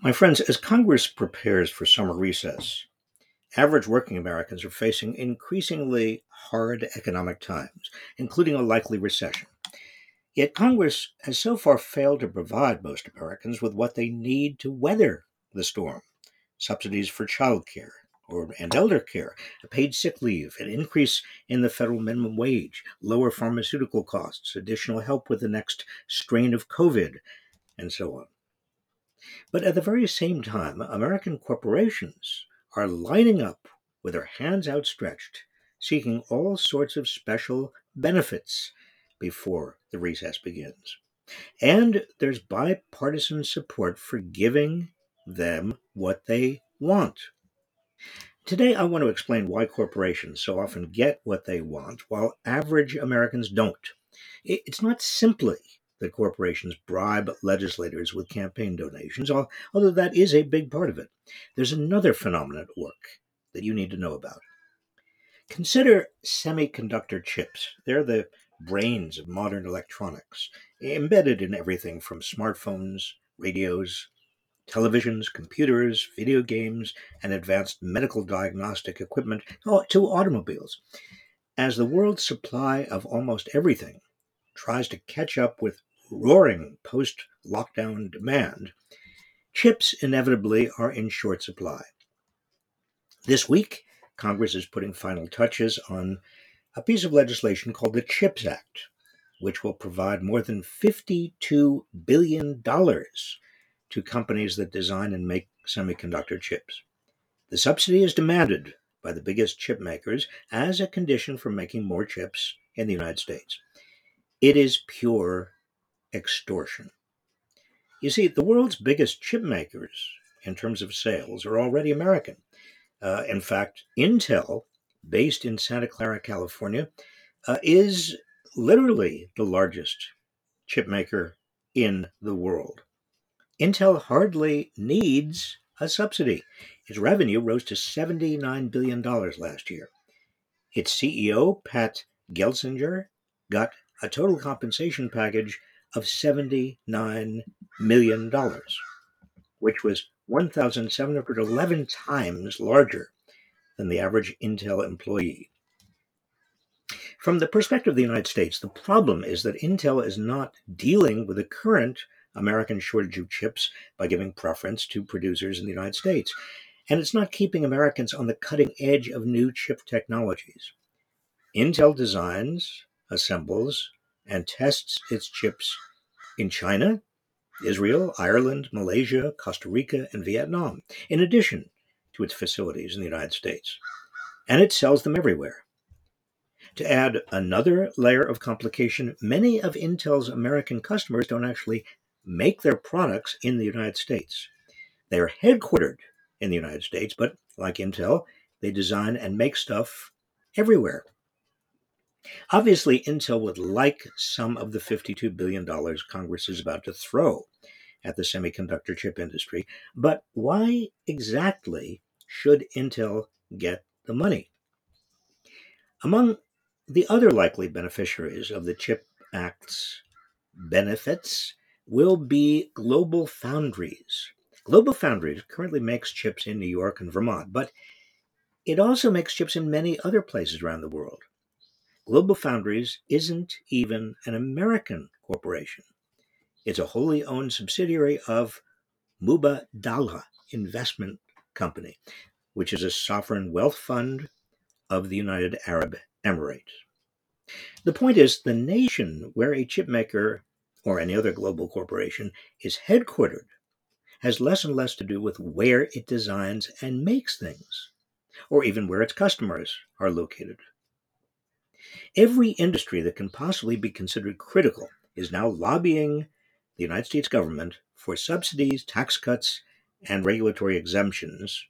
My friends, as Congress prepares for summer recess, average working Americans are facing increasingly hard economic times, including a likely recession. Yet Congress has so far failed to provide most Americans with what they need to weather the storm subsidies for childcare or and elder care, paid sick leave, an increase in the federal minimum wage, lower pharmaceutical costs, additional help with the next strain of COVID, and so on. But at the very same time, American corporations are lining up with their hands outstretched, seeking all sorts of special benefits before the recess begins. And there's bipartisan support for giving them what they want. Today, I want to explain why corporations so often get what they want while average Americans don't. It's not simply that corporations bribe legislators with campaign donations, although that is a big part of it. There's another phenomenon at work that you need to know about. Consider semiconductor chips. They're the brains of modern electronics, embedded in everything from smartphones, radios, televisions, computers, video games, and advanced medical diagnostic equipment to automobiles. As the world's supply of almost everything tries to catch up with roaring post lockdown demand, chips inevitably are in short supply. This week, Congress is putting final touches on a piece of legislation called the CHIPS Act, which will provide more than $52 billion to companies that design and make semiconductor chips. The subsidy is demanded by the biggest chip makers as a condition for making more chips in the United States. It is pure extortion. You see, the world's biggest chip makers in terms of sales are already American. Uh, in fact, Intel, based in Santa Clara, California, uh, is literally the largest chip maker in the world. Intel hardly needs a subsidy. Its revenue rose to $79 billion last year. Its CEO, Pat Gelsinger, got a total compensation package of $79 million, which was 1,711 times larger than the average Intel employee. From the perspective of the United States, the problem is that Intel is not dealing with the current American shortage of chips by giving preference to producers in the United States. And it's not keeping Americans on the cutting edge of new chip technologies. Intel designs, assembles, and tests its chips in China, Israel, Ireland, Malaysia, Costa Rica, and Vietnam, in addition to its facilities in the United States. And it sells them everywhere. To add another layer of complication, many of Intel's American customers don't actually make their products in the United States. They are headquartered in the United States, but like Intel, they design and make stuff everywhere. Obviously, Intel would like some of the $52 billion Congress is about to throw at the semiconductor chip industry, but why exactly should Intel get the money? Among the other likely beneficiaries of the CHIP Act's benefits will be Global Foundries. Global Foundries currently makes chips in New York and Vermont, but it also makes chips in many other places around the world. Global Foundries isn't even an American corporation. It's a wholly owned subsidiary of Mubadala Investment Company, which is a sovereign wealth fund of the United Arab Emirates. The point is, the nation where a chipmaker or any other global corporation is headquartered has less and less to do with where it designs and makes things, or even where its customers are located. Every industry that can possibly be considered critical is now lobbying the United States government for subsidies, tax cuts, and regulatory exemptions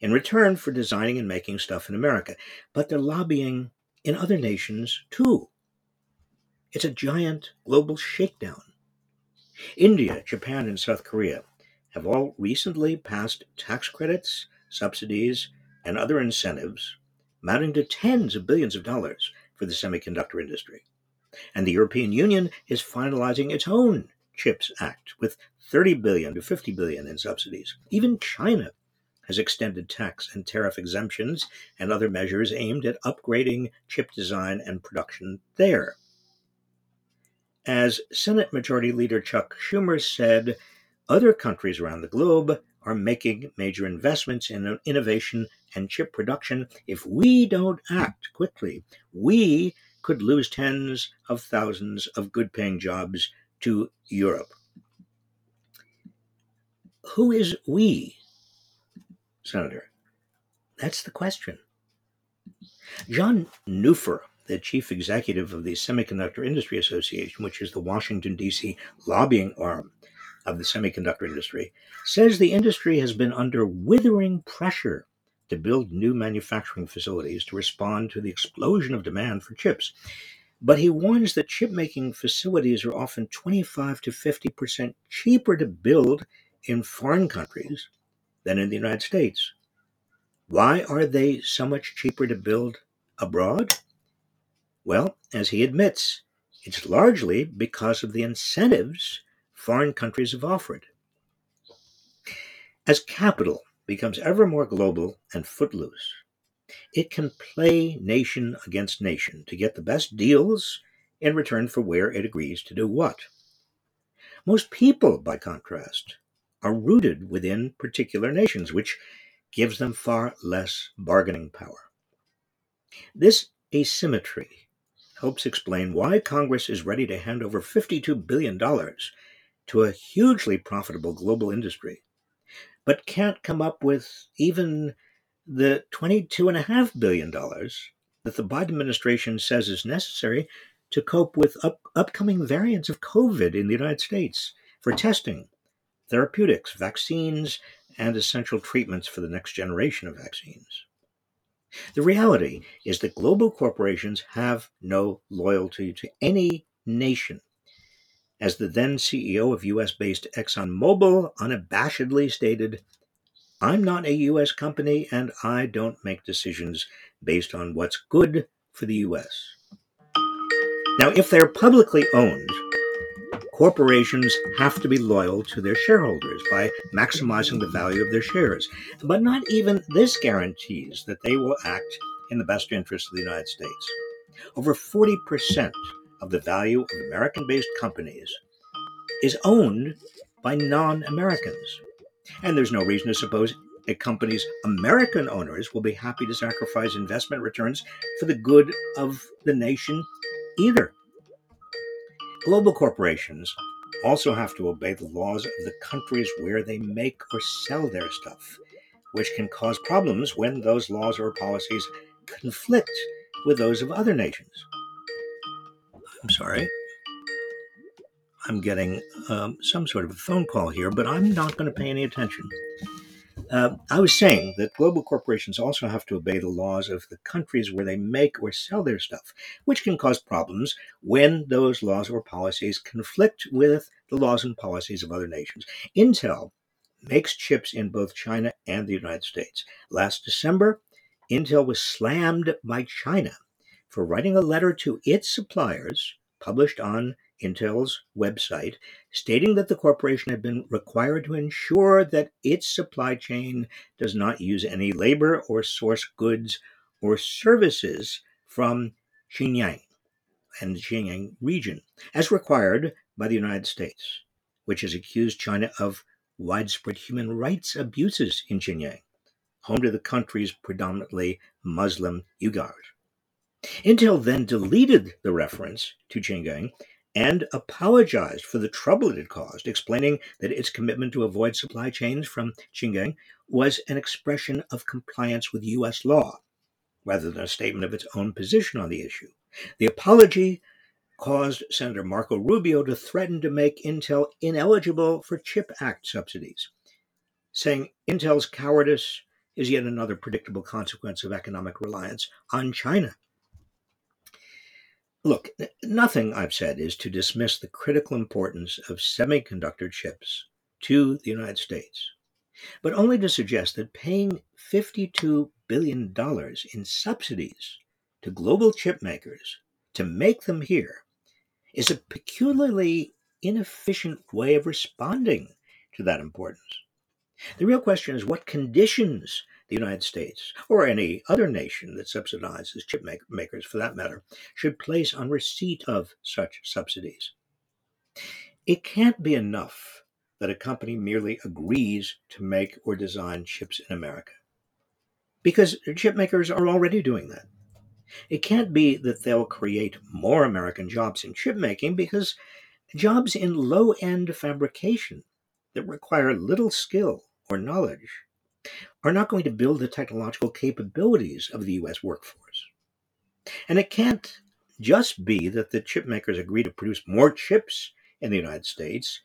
in return for designing and making stuff in America. But they're lobbying in other nations too. It's a giant global shakedown. India, Japan, and South Korea have all recently passed tax credits, subsidies, and other incentives amounting to tens of billions of dollars for the semiconductor industry. And the European Union is finalizing its own CHIPS Act with 30 billion to 50 billion in subsidies. Even China has extended tax and tariff exemptions and other measures aimed at upgrading chip design and production there. As Senate Majority Leader Chuck Schumer said, other countries around the globe are making major investments in innovation and chip production. If we don't act quickly, we could lose tens of thousands of good paying jobs to Europe. Who is we, Senator? That's the question. John Neuffer, the chief executive of the Semiconductor Industry Association, which is the Washington, D.C. lobbying arm of the semiconductor industry, says the industry has been under withering pressure to build new manufacturing facilities to respond to the explosion of demand for chips. But he warns that chip making facilities are often 25 to 50% cheaper to build in foreign countries than in the United States. Why are they so much cheaper to build abroad? Well, as he admits, it's largely because of the incentives foreign countries have offered. As capital becomes ever more global and footloose, it can play nation against nation to get the best deals in return for where it agrees to do what. Most people, by contrast, are rooted within particular nations, which gives them far less bargaining power. This asymmetry helps explain why Congress is ready to hand over $52 billion to a hugely profitable global industry, but can't come up with even the $22.5 billion that the Biden administration says is necessary to cope with up- upcoming variants of COVID in the United States for testing, therapeutics, vaccines, and essential treatments for the next generation of vaccines. The reality is that global corporations have no loyalty to any nation as the then CEO of US based ExxonMobil unabashedly stated, I'm not a US company and I don't make decisions based on what's good for the US. Now, if they're publicly owned, corporations have to be loyal to their shareholders by maximizing the value of their shares. But not even this guarantees that they will act in the best interest of the United States. Over 40% of the value of American based companies is owned by non Americans. And there's no reason to suppose a company's American owners will be happy to sacrifice investment returns for the good of the nation either. Global corporations also have to obey the laws of the countries where they make or sell their stuff, which can cause problems when those laws or policies conflict with those of other nations. I'm sorry. I'm getting um, some sort of a phone call here, but I'm not going to pay any attention. Uh, I was saying that global corporations also have to obey the laws of the countries where they make or sell their stuff, which can cause problems when those laws or policies conflict with the laws and policies of other nations. Intel makes chips in both China and the United States. Last December, Intel was slammed by China for writing a letter to its suppliers published on Intel's website stating that the corporation had been required to ensure that its supply chain does not use any labor or source goods or services from Xinjiang and the Xinjiang region, as required by the United States, which has accused China of widespread human rights abuses in Xinjiang, home to the country's predominantly Muslim Uyghurs. Intel then deleted the reference to Xinjiang and apologized for the trouble it had caused, explaining that its commitment to avoid supply chains from Xinjiang was an expression of compliance with U.S. law, rather than a statement of its own position on the issue. The apology caused Senator Marco Rubio to threaten to make Intel ineligible for CHIP Act subsidies, saying Intel's cowardice is yet another predictable consequence of economic reliance on China. Look, nothing I've said is to dismiss the critical importance of semiconductor chips to the United States, but only to suggest that paying $52 billion in subsidies to global chip makers to make them here is a peculiarly inefficient way of responding to that importance. The real question is what conditions the United States, or any other nation that subsidizes chip makers for that matter, should place on receipt of such subsidies. It can't be enough that a company merely agrees to make or design chips in America, because chip makers are already doing that. It can't be that they'll create more American jobs in chip making because jobs in low end fabrication that require little skill or knowledge are not going to build the technological capabilities of the US workforce. And it can't just be that the chip makers agree to produce more chips in the United States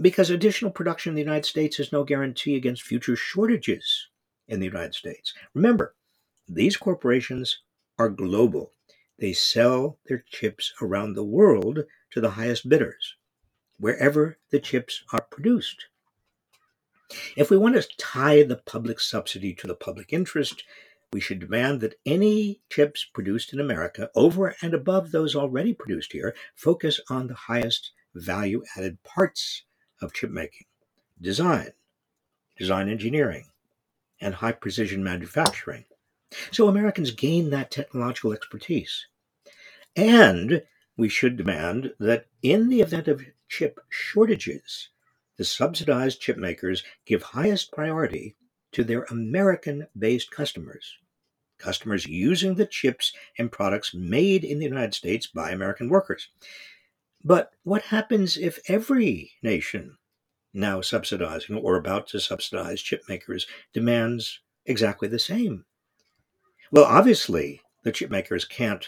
because additional production in the United States is no guarantee against future shortages in the United States. Remember, these corporations are global. They sell their chips around the world to the highest bidders, wherever the chips are produced. If we want to tie the public subsidy to the public interest, we should demand that any chips produced in America, over and above those already produced here, focus on the highest value added parts of chip making design, design engineering, and high precision manufacturing. So Americans gain that technological expertise. And we should demand that in the event of chip shortages, the subsidized chip makers give highest priority to their American based customers, customers using the chips and products made in the United States by American workers. But what happens if every nation now subsidizing or about to subsidize chip makers demands exactly the same? Well, obviously, the chip makers can't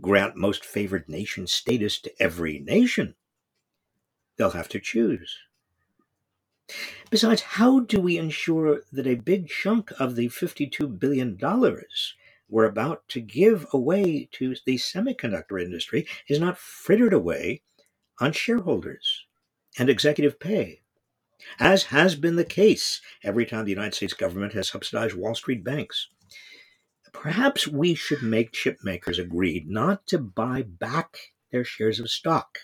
grant most favored nation status to every nation. They'll have to choose. Besides, how do we ensure that a big chunk of the $52 billion we're about to give away to the semiconductor industry is not frittered away on shareholders and executive pay, as has been the case every time the United States government has subsidized Wall Street banks? Perhaps we should make chip makers agree not to buy back their shares of stock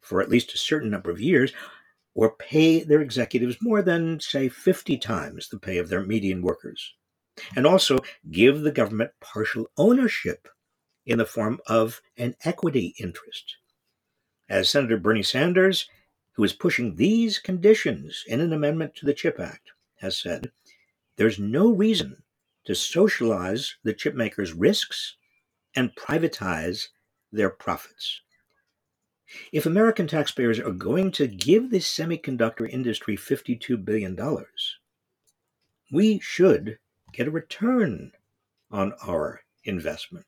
for at least a certain number of years or pay their executives more than, say, 50 times the pay of their median workers. And also give the government partial ownership in the form of an equity interest. As Senator Bernie Sanders, who is pushing these conditions in an amendment to the CHIP Act, has said, there's no reason to socialize the chip makers' risks and privatize their profits. If American taxpayers are going to give the semiconductor industry $52 billion, we should get a return on our investment.